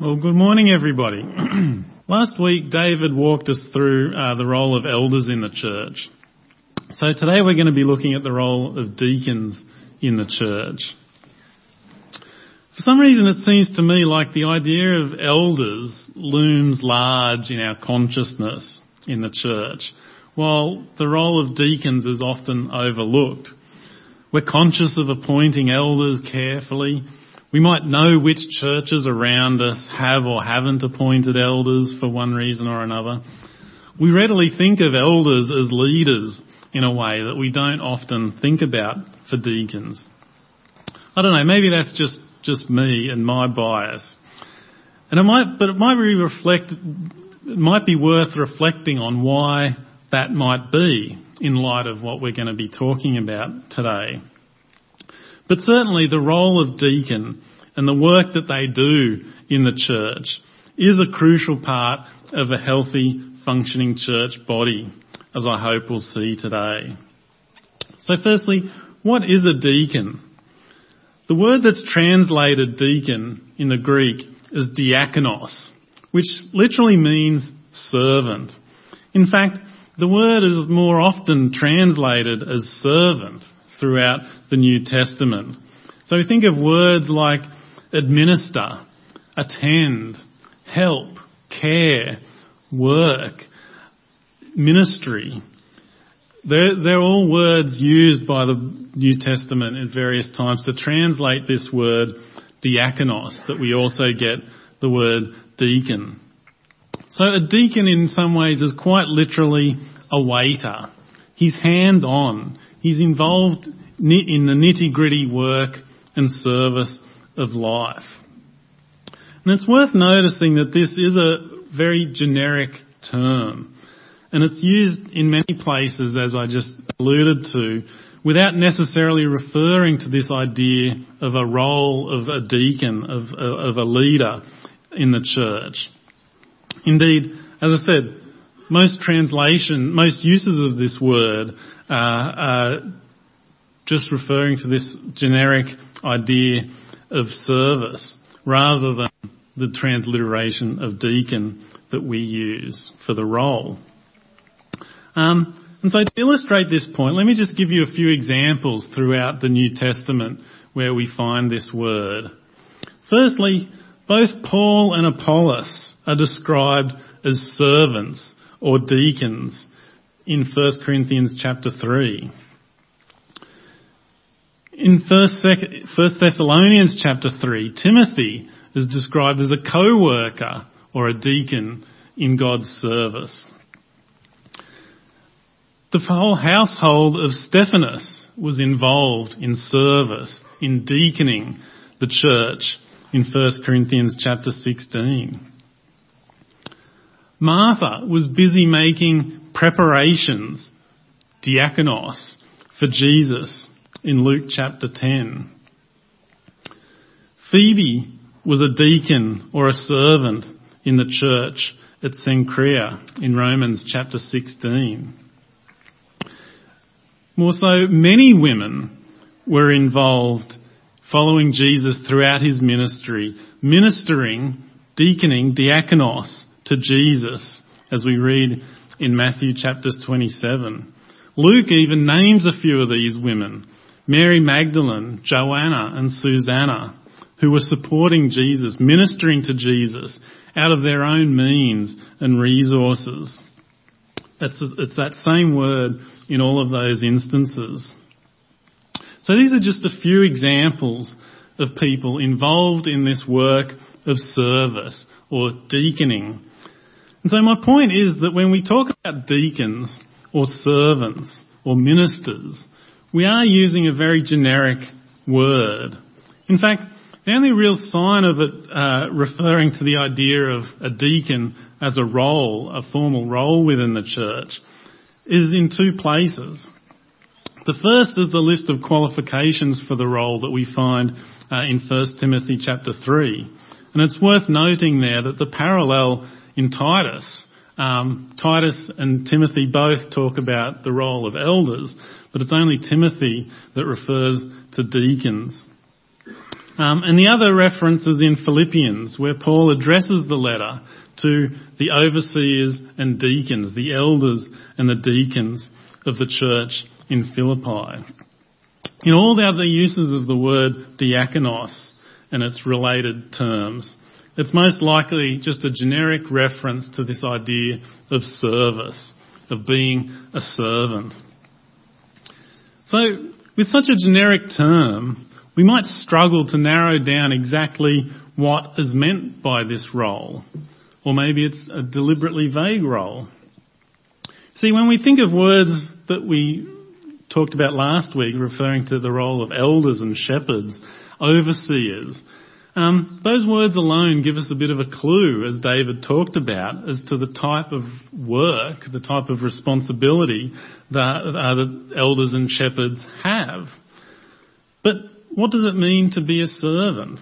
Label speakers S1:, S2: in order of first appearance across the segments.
S1: Well, good morning, everybody. Last week, David walked us through uh, the role of elders in the church. So today we're going to be looking at the role of deacons in the church. For some reason, it seems to me like the idea of elders looms large in our consciousness in the church, while the role of deacons is often overlooked. We're conscious of appointing elders carefully, we might know which churches around us have or haven't appointed elders for one reason or another. We readily think of elders as leaders in a way that we don't often think about for deacons. I don't know, maybe that's just, just me and my bias. And it might, but it might be reflect, it might be worth reflecting on why that might be in light of what we're going to be talking about today. But certainly the role of deacon and the work that they do in the church is a crucial part of a healthy, functioning church body, as I hope we'll see today. So firstly, what is a deacon? The word that's translated deacon in the Greek is diakonos, which literally means servant. In fact, the word is more often translated as servant throughout the New Testament. So we think of words like administer, attend, help, care, work, ministry. They're, they're all words used by the New Testament at various times to translate this word diakonos, that we also get the word deacon. So a deacon in some ways is quite literally a waiter. He's hands on. He's involved in the nitty gritty work and service of life. And it's worth noticing that this is a very generic term. And it's used in many places, as I just alluded to, without necessarily referring to this idea of a role of a deacon, of, of a leader in the church. Indeed, as I said, most translation, most uses of this word are just referring to this generic idea of service rather than the transliteration of deacon that we use for the role. Um, and so to illustrate this point, let me just give you a few examples throughout the New Testament where we find this word. Firstly, both Paul and Apollos are described as servants or deacons in 1 Corinthians chapter 3. In 1 Thessalonians chapter 3, Timothy is described as a co-worker or a deacon in God's service. The whole household of Stephanas was involved in service, in deaconing the church in 1 Corinthians chapter 16. Martha was busy making preparations, diakonos, for Jesus in Luke chapter 10. Phoebe was a deacon or a servant in the church at Cenchrea in Romans chapter 16. More so, many women were involved following Jesus throughout his ministry, ministering, deaconing, diakonos, to Jesus, as we read in Matthew chapters 27. Luke even names a few of these women. Mary Magdalene, Joanna and Susanna, who were supporting Jesus, ministering to Jesus out of their own means and resources. It's, it's that same word in all of those instances. So these are just a few examples of people involved in this work of service or deaconing and so my point is that when we talk about deacons or servants or ministers, we are using a very generic word. In fact, the only real sign of it uh, referring to the idea of a deacon as a role, a formal role within the church, is in two places. The first is the list of qualifications for the role that we find uh, in 1 Timothy chapter 3. And it's worth noting there that the parallel in Titus. Um, Titus and Timothy both talk about the role of elders, but it's only Timothy that refers to deacons. Um, and the other reference is in Philippians, where Paul addresses the letter to the overseers and deacons, the elders and the deacons of the church in Philippi. In all the other uses of the word diakonos and its related terms, it's most likely just a generic reference to this idea of service, of being a servant. So, with such a generic term, we might struggle to narrow down exactly what is meant by this role. Or maybe it's a deliberately vague role. See, when we think of words that we talked about last week, referring to the role of elders and shepherds, overseers, um, those words alone give us a bit of a clue, as David talked about, as to the type of work, the type of responsibility that, uh, elders and shepherds have. But what does it mean to be a servant?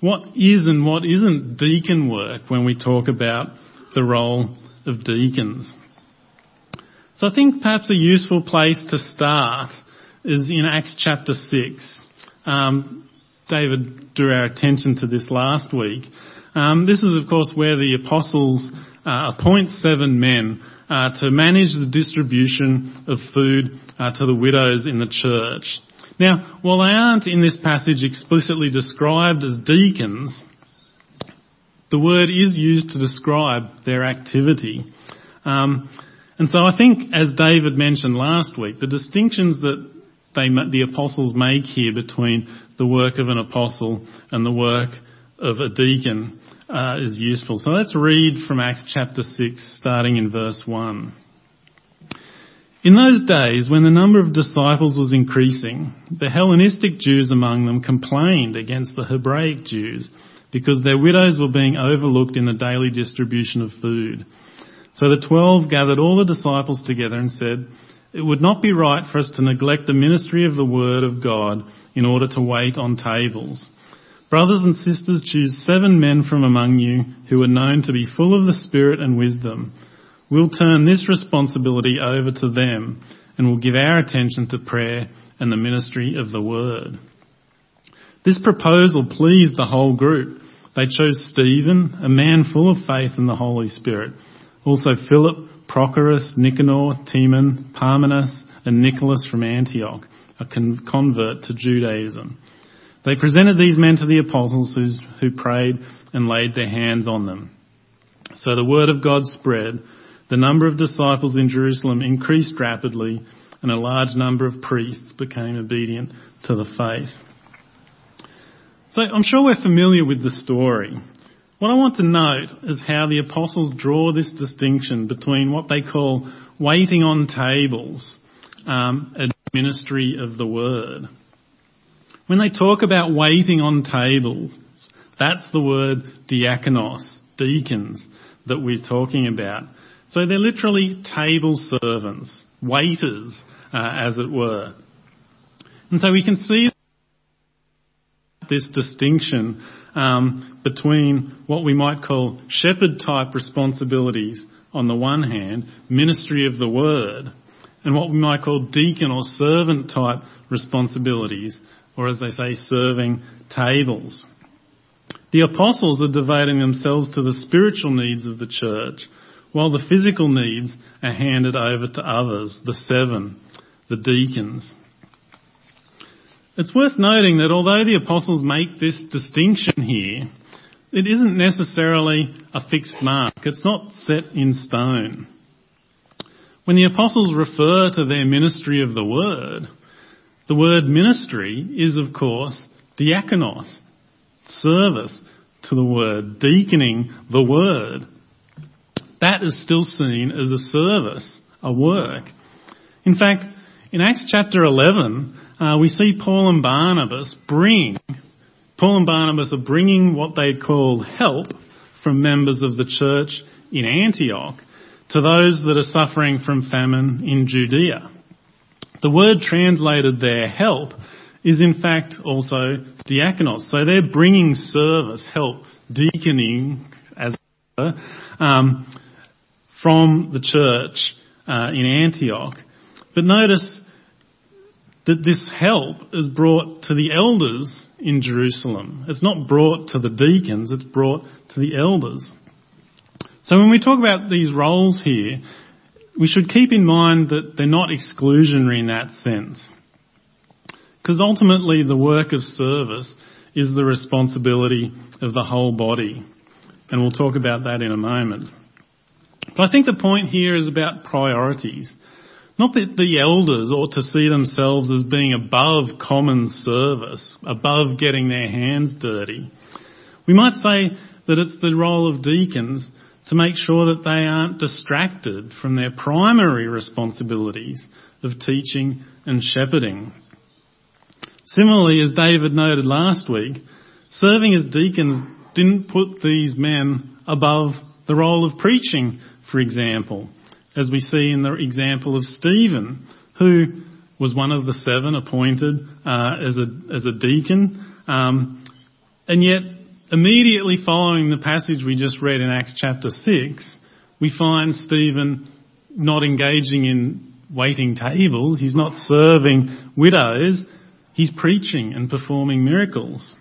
S1: What is and what isn't deacon work when we talk about the role of deacons? So I think perhaps a useful place to start is in Acts chapter 6. Um, David drew our attention to this last week. Um, this is, of course, where the apostles uh, appoint seven men uh, to manage the distribution of food uh, to the widows in the church. Now, while they aren't in this passage explicitly described as deacons, the word is used to describe their activity. Um, and so I think, as David mentioned last week, the distinctions that they, the apostles make here between the work of an apostle and the work of a deacon uh, is useful. So let's read from Acts chapter 6, starting in verse 1. In those days, when the number of disciples was increasing, the Hellenistic Jews among them complained against the Hebraic Jews because their widows were being overlooked in the daily distribution of food. So the twelve gathered all the disciples together and said, it would not be right for us to neglect the ministry of the Word of God in order to wait on tables. Brothers and sisters, choose seven men from among you who are known to be full of the Spirit and wisdom. We'll turn this responsibility over to them and we'll give our attention to prayer and the ministry of the Word. This proposal pleased the whole group. They chose Stephen, a man full of faith in the Holy Spirit, also Philip, Prochorus, Nicanor, Timon, Parmenas, and Nicholas from Antioch, a convert to Judaism. They presented these men to the apostles who prayed and laid their hands on them. So the word of God spread. The number of disciples in Jerusalem increased rapidly and a large number of priests became obedient to the faith. So I'm sure we're familiar with the story. What I want to note is how the apostles draw this distinction between what they call waiting on tables um, and ministry of the word. When they talk about waiting on tables, that's the word diakonos, deacons, that we're talking about. So they're literally table servants, waiters, uh, as it were. And so we can see this distinction um, between what we might call shepherd type responsibilities on the one hand, ministry of the word, and what we might call deacon or servant type responsibilities, or as they say, serving tables. The apostles are devoting themselves to the spiritual needs of the church, while the physical needs are handed over to others, the seven, the deacons. It's worth noting that although the apostles make this distinction here, it isn't necessarily a fixed mark. It's not set in stone. When the apostles refer to their ministry of the word, the word ministry is of course diakonos, service to the word, deaconing the word. That is still seen as a service, a work. In fact, in Acts chapter 11, uh, we see Paul and Barnabas bring, Paul and Barnabas are bringing what they call help from members of the church in Antioch to those that are suffering from famine in Judea. The word translated there, help, is in fact also diakonos. So they're bringing service, help, deaconing, as it were, um, from the church uh, in Antioch. But notice that this help is brought to the elders in Jerusalem. It's not brought to the deacons, it's brought to the elders. So when we talk about these roles here, we should keep in mind that they're not exclusionary in that sense. Because ultimately the work of service is the responsibility of the whole body. And we'll talk about that in a moment. But I think the point here is about priorities. Not that the elders ought to see themselves as being above common service, above getting their hands dirty. We might say that it's the role of deacons to make sure that they aren't distracted from their primary responsibilities of teaching and shepherding. Similarly, as David noted last week, serving as deacons didn't put these men above the role of preaching, for example, as we see in the example of Stephen, who was one of the seven appointed uh, as a as a deacon, um, and yet immediately following the passage we just read in Acts chapter six, we find Stephen not engaging in waiting tables. He's not serving widows. He's preaching and performing miracles.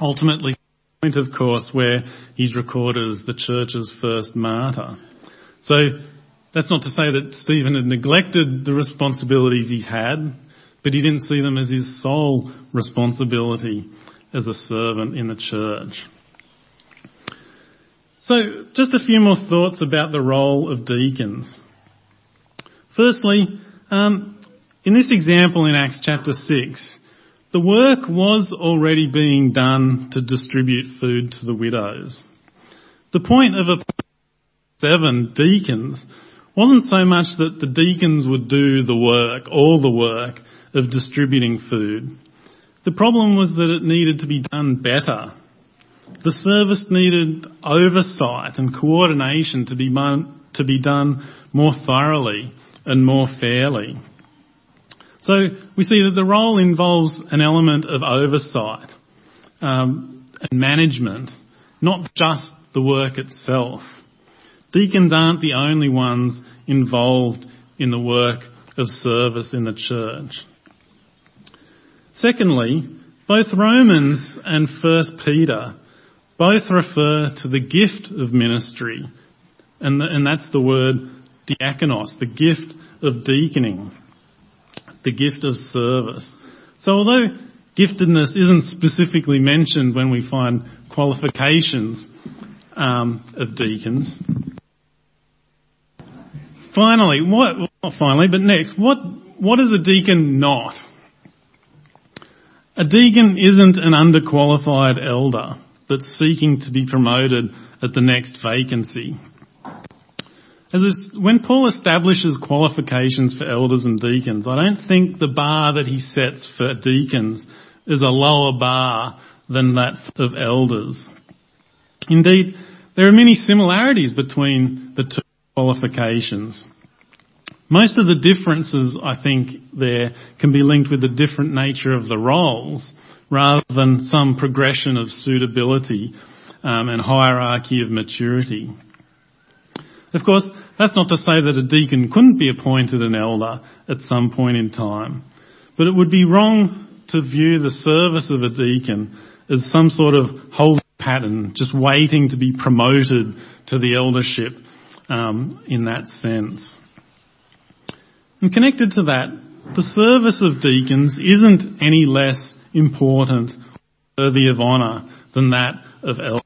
S1: Ultimately, point, of course, where he's recorded as the church's first martyr. So that's not to say that Stephen had neglected the responsibilities he's had, but he didn't see them as his sole responsibility as a servant in the church. So, just a few more thoughts about the role of deacons. Firstly, um, in this example in Acts chapter 6, the work was already being done to distribute food to the widows. The point of a seven deacons wasn't so much that the deacons would do the work, all the work of distributing food. The problem was that it needed to be done better. The service needed oversight and coordination to be, to be done more thoroughly and more fairly. So we see that the role involves an element of oversight um, and management, not just the work itself. Deacons aren't the only ones involved in the work of service in the church. Secondly, both Romans and 1 Peter both refer to the gift of ministry, and, the, and that's the word diakonos, the gift of deaconing the gift of service. So although giftedness isn't specifically mentioned when we find qualifications um, of deacons, finally, what, not finally, but next, what, what is a deacon not? A deacon isn't an underqualified elder that's seeking to be promoted at the next vacancy. As when Paul establishes qualifications for elders and deacons, I don't think the bar that he sets for deacons is a lower bar than that of elders. Indeed, there are many similarities between the two qualifications. Most of the differences, I think, there can be linked with the different nature of the roles rather than some progression of suitability um, and hierarchy of maturity. Of course, that's not to say that a deacon couldn't be appointed an elder at some point in time, but it would be wrong to view the service of a deacon as some sort of holy pattern, just waiting to be promoted to the eldership um, in that sense. And connected to that, the service of deacons isn't any less important, or worthy of honour than that of elders.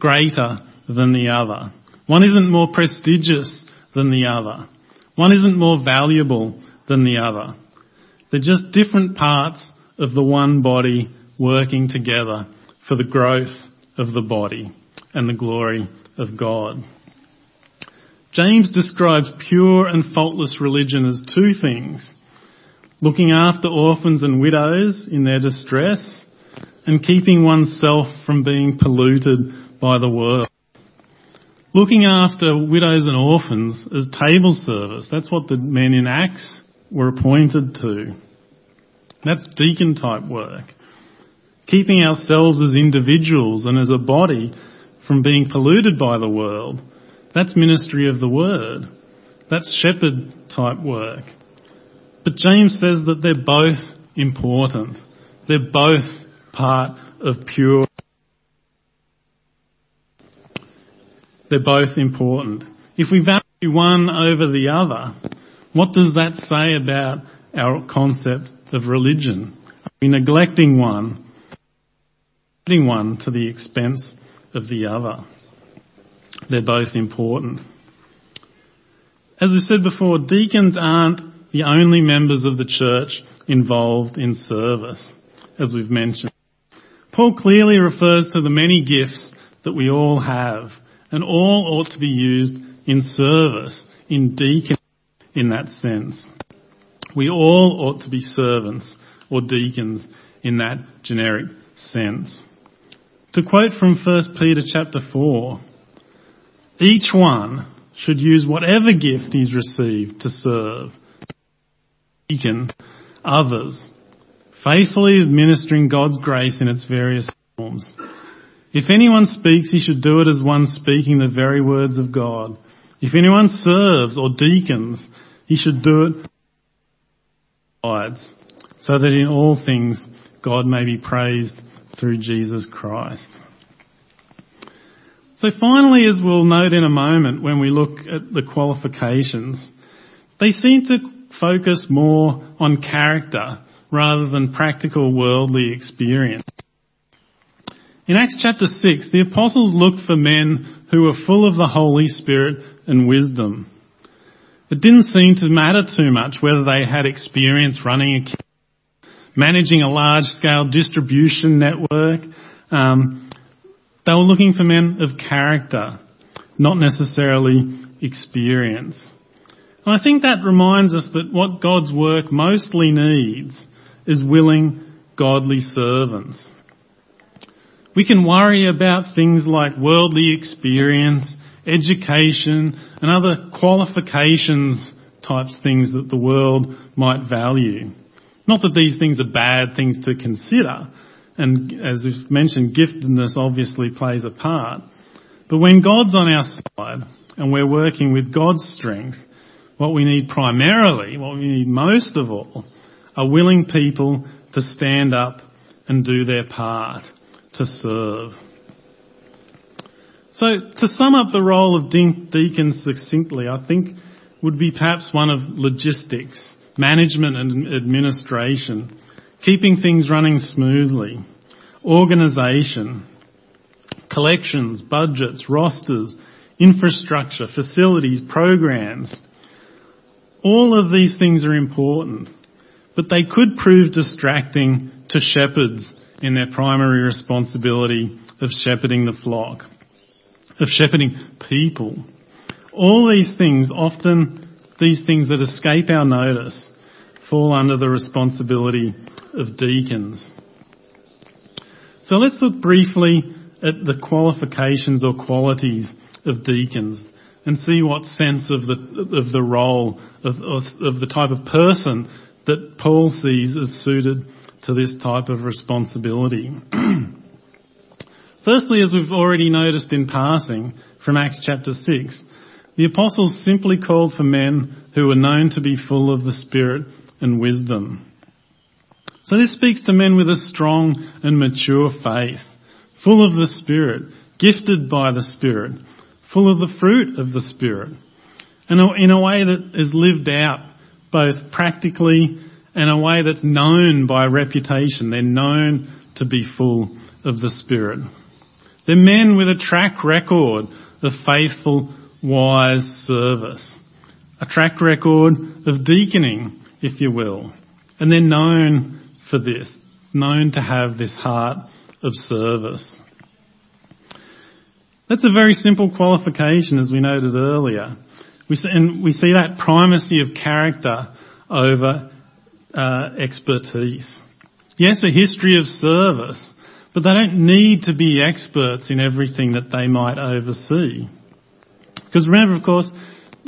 S1: Greater than the other. One isn't more prestigious than the other. One isn't more valuable than the other. They're just different parts of the one body working together for the growth of the body and the glory of God. James describes pure and faultless religion as two things. Looking after orphans and widows in their distress and keeping oneself from being polluted by the world. Looking after widows and orphans as table service. That's what the men in Acts were appointed to. That's deacon type work. Keeping ourselves as individuals and as a body from being polluted by the world. That's ministry of the word. That's shepherd type work. But James says that they're both important. They're both part of pure. They're both important. If we value one over the other, what does that say about our concept of religion? Are we neglecting one, putting one to the expense of the other? They're both important. As we said before, deacons aren't the only members of the church involved in service, as we've mentioned. Paul clearly refers to the many gifts that we all have, and all ought to be used in service, in deacon, in that sense. We all ought to be servants or deacons in that generic sense. To quote from 1 Peter chapter 4, each one should use whatever gift he's received to serve, deacon, others, faithfully administering God's grace in its various forms. If anyone speaks, he should do it as one speaking the very words of God. If anyone serves or deacons, he should do it so that in all things God may be praised through Jesus Christ. So finally, as we'll note in a moment when we look at the qualifications, they seem to focus more on character rather than practical worldly experience. In Acts chapter 6, the apostles looked for men who were full of the Holy Spirit and wisdom. It didn't seem to matter too much whether they had experience running a managing a large scale distribution network. Um, they were looking for men of character, not necessarily experience. And I think that reminds us that what God's work mostly needs is willing, godly servants. We can worry about things like worldly experience, education, and other qualifications types things that the world might value. Not that these things are bad things to consider, and as we've mentioned, giftedness obviously plays a part. But when God's on our side and we're working with God's strength, what we need primarily, what we need most of all, are willing people to stand up and do their part, to serve. So, to sum up the role of deacons succinctly, I think would be perhaps one of logistics, management and administration, keeping things running smoothly, organisation, collections, budgets, rosters, infrastructure, facilities, programs, all of these things are important, but they could prove distracting to shepherds in their primary responsibility of shepherding the flock, of shepherding people. All these things, often these things that escape our notice, fall under the responsibility of deacons. So let's look briefly at the qualifications or qualities of deacons and see what sense of the, of the role of, of, the type of person that Paul sees as suited to this type of responsibility. Firstly, as we've already noticed in passing from Acts chapter 6, the apostles simply called for men who were known to be full of the Spirit and wisdom. So this speaks to men with a strong and mature faith, full of the Spirit, gifted by the Spirit, full of the fruit of the Spirit, and in a way that is lived out both practically and a way that's known by reputation. They're known to be full of the Spirit. They're men with a track record of faithful, wise service. A track record of deaconing, if you will. And they're known for this, known to have this heart of service. That's a very simple qualification, as we noted earlier. We see, and we see that primacy of character over uh, expertise. Yes, a history of service, but they don't need to be experts in everything that they might oversee. Because remember, of course,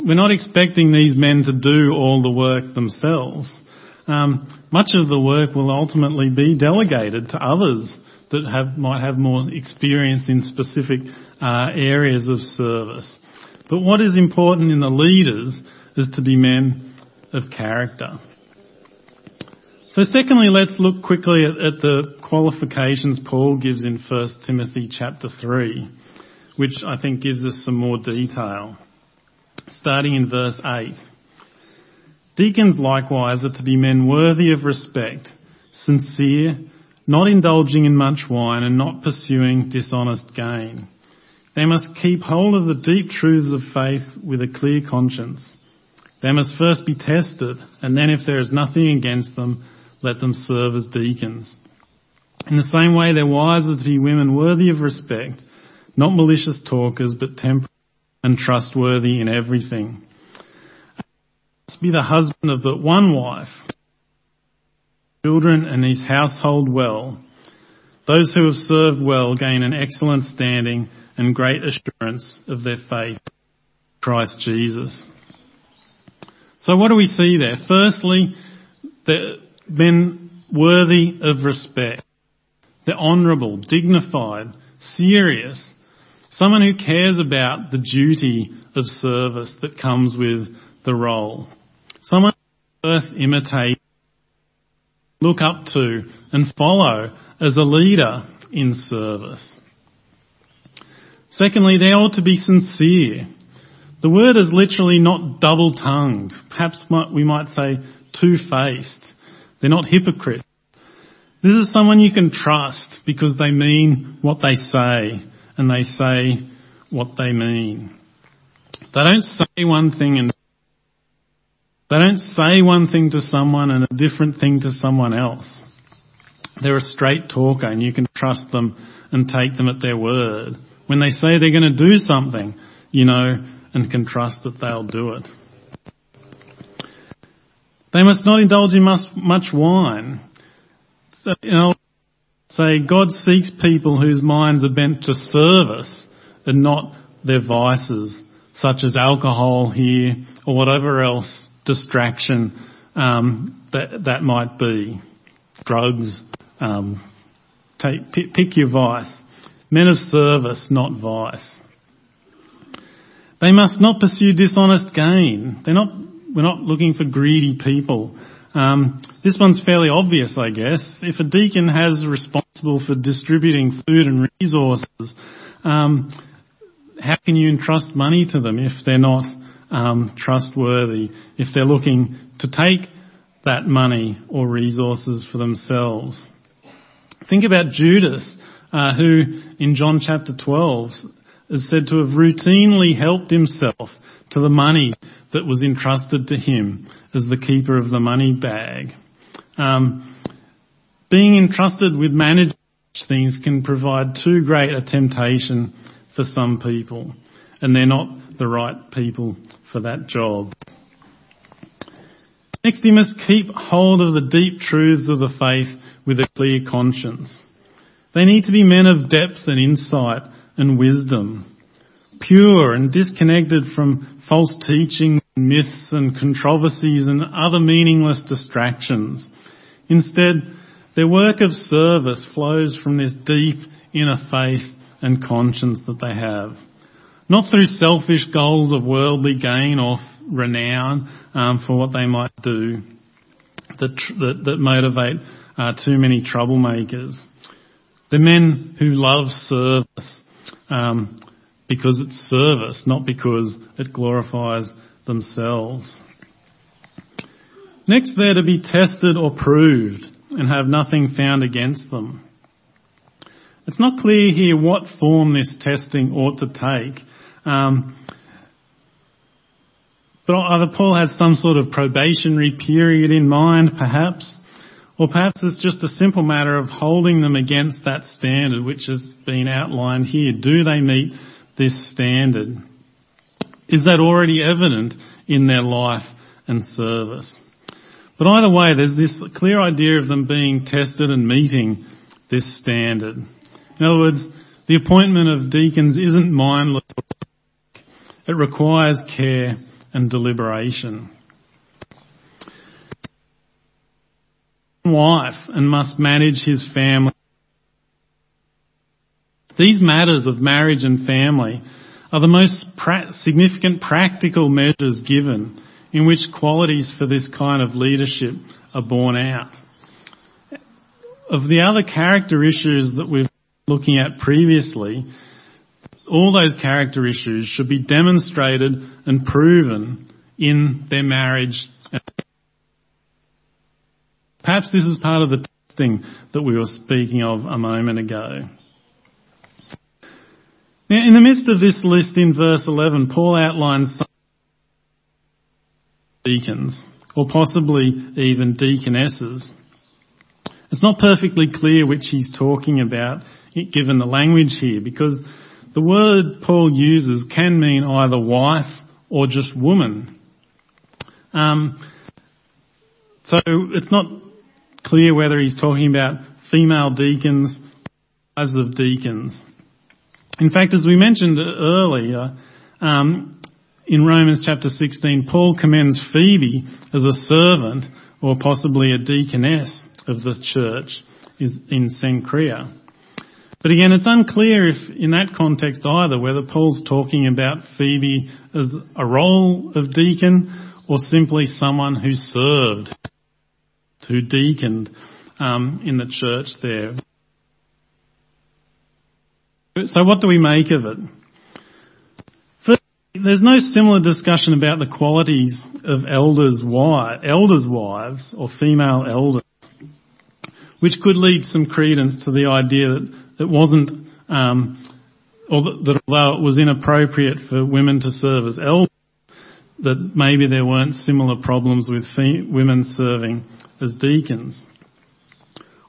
S1: we're not expecting these men to do all the work themselves. Um, much of the work will ultimately be delegated to others that have, might have more experience in specific uh, areas of service. But what is important in the leaders is to be men of character. So secondly, let's look quickly at, at, the qualifications Paul gives in 1 Timothy chapter 3, which I think gives us some more detail. Starting in verse 8. Deacons likewise are to be men worthy of respect, sincere, not indulging in much wine and not pursuing dishonest gain. They must keep hold of the deep truths of faith with a clear conscience. They must first be tested, and then if there is nothing against them, let them serve as deacons. In the same way, their wives are to be women worthy of respect, not malicious talkers, but temperate and trustworthy in everything. Must be the husband of but one wife, children and his household well. Those who have served well gain an excellent standing and great assurance of their faith, Christ Jesus. So what do we see there? Firstly, the men worthy of respect. They're honourable, dignified, serious. Someone who cares about the duty of service that comes with the role. Someone worth imitate, look up to and follow as a leader in service. Secondly, they ought to be sincere. The word is literally not double-tongued. Perhaps we might say two-faced. They're not hypocrites. This is someone you can trust because they mean what they say and they say what they mean. They don't say one thing and they don't say one thing to someone and a different thing to someone else. They're a straight talker and you can trust them and take them at their word. When they say they're going to do something, you know, and can trust that they'll do it. They must not indulge in much, much wine. So, you know, say God seeks people whose minds are bent to service and not their vices, such as alcohol here or whatever else distraction um, that that might be. Drugs. Um, take, pick, pick your vice. Men of service, not vice. They must not pursue dishonest gain. They're not, we're not looking for greedy people. Um, this one's fairly obvious, I guess. If a deacon has responsible for distributing food and resources, um, how can you entrust money to them if they're not um, trustworthy? If they're looking to take that money or resources for themselves? Think about Judas, uh, who in John chapter 12 is said to have routinely helped himself to the money that was entrusted to him as the keeper of the money bag. Um, being entrusted with managing things can provide too great a temptation for some people, and they're not the right people for that job. Next, he must keep hold of the deep truths of the faith with a clear conscience. They need to be men of depth and insight and wisdom, pure and disconnected from false teaching, myths and controversies and other meaningless distractions. Instead, their work of service flows from this deep inner faith and conscience that they have. Not through selfish goals of worldly gain or renown um, for what they might do that, that, that motivate uh, too many troublemakers. The men who love service um, because it's service, not because it glorifies themselves. Next, they're to be tested or proved and have nothing found against them. It's not clear here what form this testing ought to take. Um, but either Paul has some sort of probationary period in mind, perhaps, or perhaps it's just a simple matter of holding them against that standard which has been outlined here. Do they meet this standard? Is that already evident in their life and service? But either way, there's this clear idea of them being tested and meeting this standard. In other words, the appointment of deacons isn't mindless. It requires care and deliberation. wife and must manage his family. These matters of marriage and family are the most pra- significant practical measures given in which qualities for this kind of leadership are borne out. of the other character issues that we've been looking at previously, all those character issues should be demonstrated and proven in their marriage. Perhaps this is part of the testing that we were speaking of a moment ago. Now, in the midst of this list in verse 11, Paul outlines some deacons, or possibly even deaconesses. It's not perfectly clear which he's talking about, given the language here, because the word Paul uses can mean either wife or just woman. Um, so it's not clear whether he's talking about female deacons, wives of deacons. In fact, as we mentioned earlier, um, in Romans chapter 16, Paul commends Phoebe as a servant or possibly a deaconess of the church in Cenchrea. But again, it's unclear if in that context either whether Paul's talking about Phoebe as a role of deacon or simply someone who served, who deaconed um, in the church there. So what do we make of it? There's no similar discussion about the qualities of elders' wives, elders' wives or female elders, which could lead some credence to the idea that it wasn't, um, or that, that although it was inappropriate for women to serve as elders, that maybe there weren't similar problems with fe- women serving as deacons.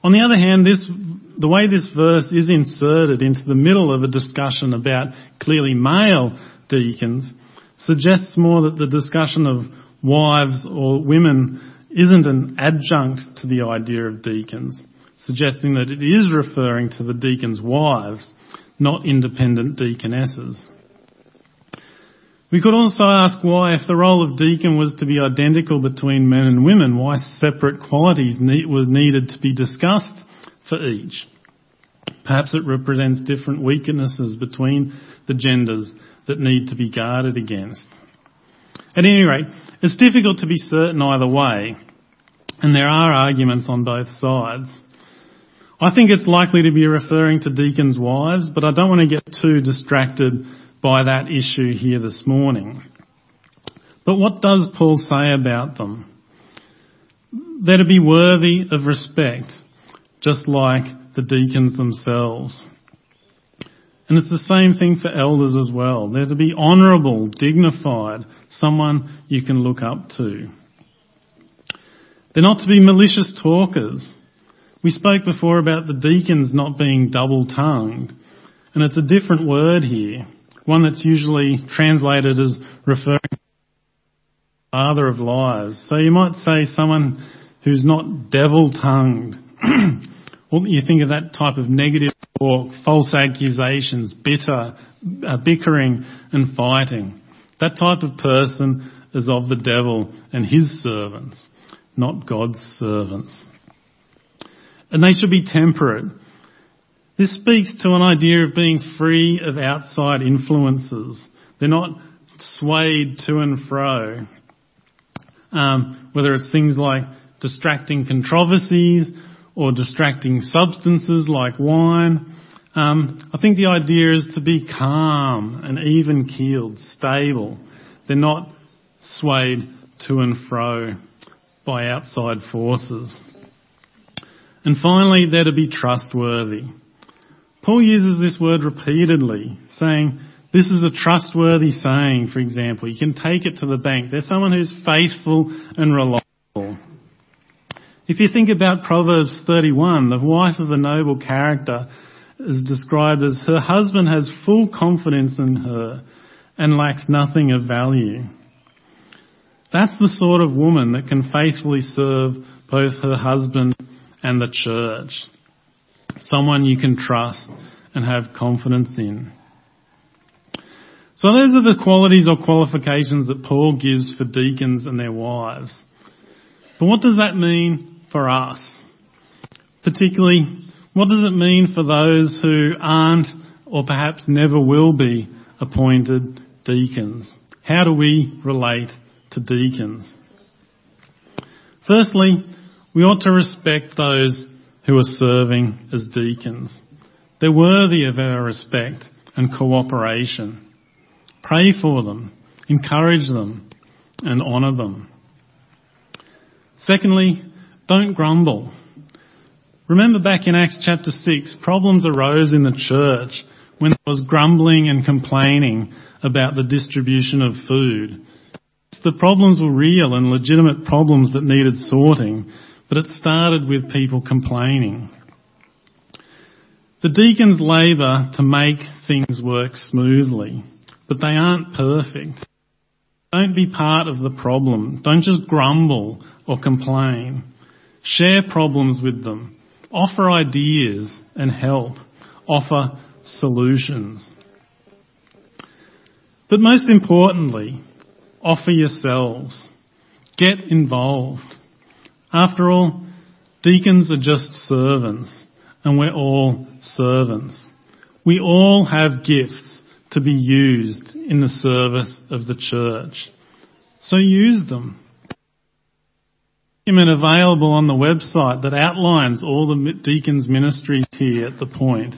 S1: On the other hand, this, the way this verse is inserted into the middle of a discussion about clearly male deacons suggests more that the discussion of wives or women isn't an adjunct to the idea of deacons, suggesting that it is referring to the deacons' wives, not independent deaconesses. We could also ask why, if the role of deacon was to be identical between men and women, why separate qualities need, needed to be discussed for each. Perhaps it represents different weaknesses between the genders that need to be guarded against. At any rate, it's difficult to be certain either way, and there are arguments on both sides. I think it's likely to be referring to deacons' wives, but I don't want to get too distracted by that issue here this morning. But what does Paul say about them? They're to be worthy of respect, just like the deacons themselves. And it's the same thing for elders as well. They're to be honourable, dignified, someone you can look up to. They're not to be malicious talkers. We spoke before about the deacons not being double tongued, and it's a different word here one that's usually translated as referring to father of liars. So you might say someone who's not devil-tongued. well, you think of that type of negative talk, false accusations, bitter, uh, bickering and fighting. That type of person is of the devil and his servants, not God's servants. And they should be temperate. This speaks to an idea of being free of outside influences. They're not swayed to and fro. Um, whether it's things like distracting controversies or distracting substances like wine. Um, I think the idea is to be calm and even keeled, stable. They're not swayed to and fro by outside forces. And finally, they're to be trustworthy. Paul uses this word repeatedly, saying, this is a trustworthy saying, for example. You can take it to the bank. There's someone who's faithful and reliable. If you think about Proverbs 31, the wife of a noble character is described as her husband has full confidence in her and lacks nothing of value. That's the sort of woman that can faithfully serve both her husband and the church someone you can trust and have confidence in. So those are the qualities or qualifications that Paul gives for deacons and their wives. But what does that mean for us? Particularly, what does it mean for those who aren't or perhaps never will be appointed deacons? How do we relate to deacons? Firstly, we ought to respect those who are serving as deacons. They're worthy of our respect and cooperation. Pray for them, encourage them, and honour them. Secondly, don't grumble. Remember back in Acts chapter 6, problems arose in the church when there was grumbling and complaining about the distribution of food. The problems were real and legitimate problems that needed sorting, but it started with people complaining. The deacons labour to make things work smoothly, but they aren't perfect. Don't be part of the problem. Don't just grumble or complain. Share problems with them. Offer ideas and help. Offer solutions. But most importantly, offer yourselves. Get involved. After all, deacons are just servants, and we're all servants. We all have gifts to be used in the service of the church. So use them. Document available on the website that outlines all the deacons' ministries here at the point.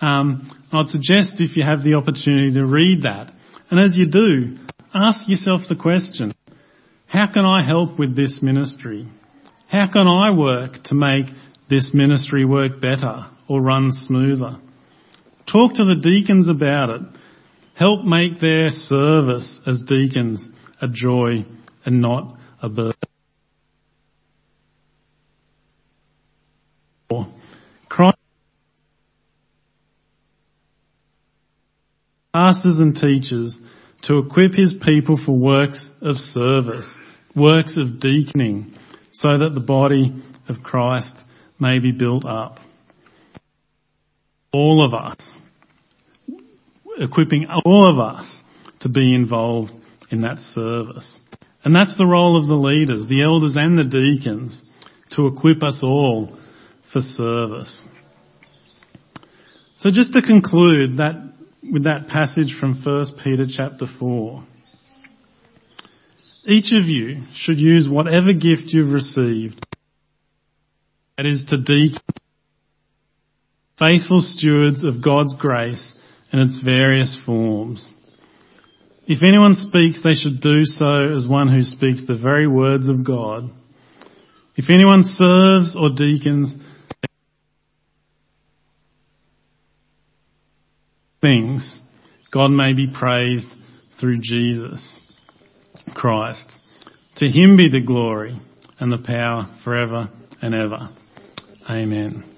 S1: Um, I'd suggest if you have the opportunity to read that, and as you do, ask yourself the question, how can I help with this ministry? How can I work to make this ministry work better or run smoother? Talk to the deacons about it. Help make their service as deacons a joy and not a burden. Christ pastors and teachers to equip his people for works of service, works of deaconing, so that the body of Christ may be built up. All of us, equipping all of us to be involved in that service. And that's the role of the leaders, the elders and the deacons, to equip us all for service. So just to conclude that with that passage from 1 Peter chapter 4. Each of you should use whatever gift you've received, that is to deacon, faithful stewards of God's grace in its various forms. If anyone speaks, they should do so as one who speaks the very words of God. If anyone serves or deacons, things, God may be praised through Jesus Christ. To him be the glory and the power forever and ever. Amen.